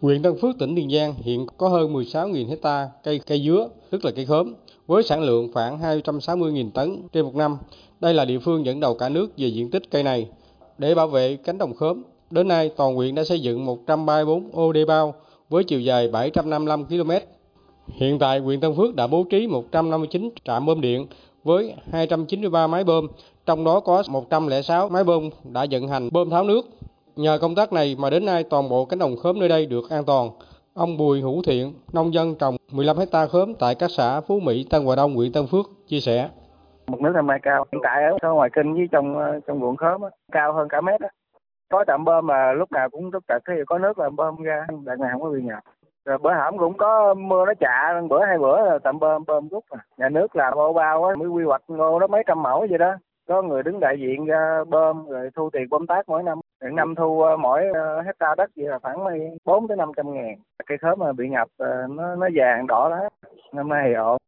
Huyện Tân Phước, tỉnh Tiền Giang hiện có hơn 16.000 hecta cây cây dứa, tức là cây khóm, với sản lượng khoảng 260.000 tấn trên một năm. Đây là địa phương dẫn đầu cả nước về diện tích cây này. Để bảo vệ cánh đồng khóm, đến nay toàn huyện đã xây dựng 134 ô đê bao với chiều dài 755 km. Hiện tại, huyện Tân Phước đã bố trí 159 trạm bơm điện với 293 máy bơm, trong đó có 106 máy bơm đã vận hành bơm tháo nước. Nhờ công tác này mà đến nay toàn bộ cánh đồng khóm nơi đây được an toàn. Ông Bùi Hữu Thiện, nông dân trồng 15 hecta khóm tại các xã Phú Mỹ, Tân Hòa Đông, huyện Tân Phước chia sẻ. Mực nước năm nay cao, hiện tại ở ngoài kinh với trong ờ, trong ruộng khóm đó, cao hơn cả mét á. Có trạm bơm mà lúc nào cũng tất cả khi có nước là bơm ra, đại này không có bị ngập. Rồi bữa hổm cũng có mưa nó chạ, bữa hai bữa là tạm bơm bơm rút à. Nhà nước làm ô bao á, mới quy hoạch ngô đó mấy trăm mẫu vậy đó. Có người đứng đại diện ra bơm rồi thu tiền bơm tác mỗi năm. Năm thu ờ, mỗi ờ, hecta đất vậy là khoảng 4 tới 500 ngàn. Cây khóm mà bị ngập ờ, nó nó vàng đỏ đó. Năm nay thì ổn.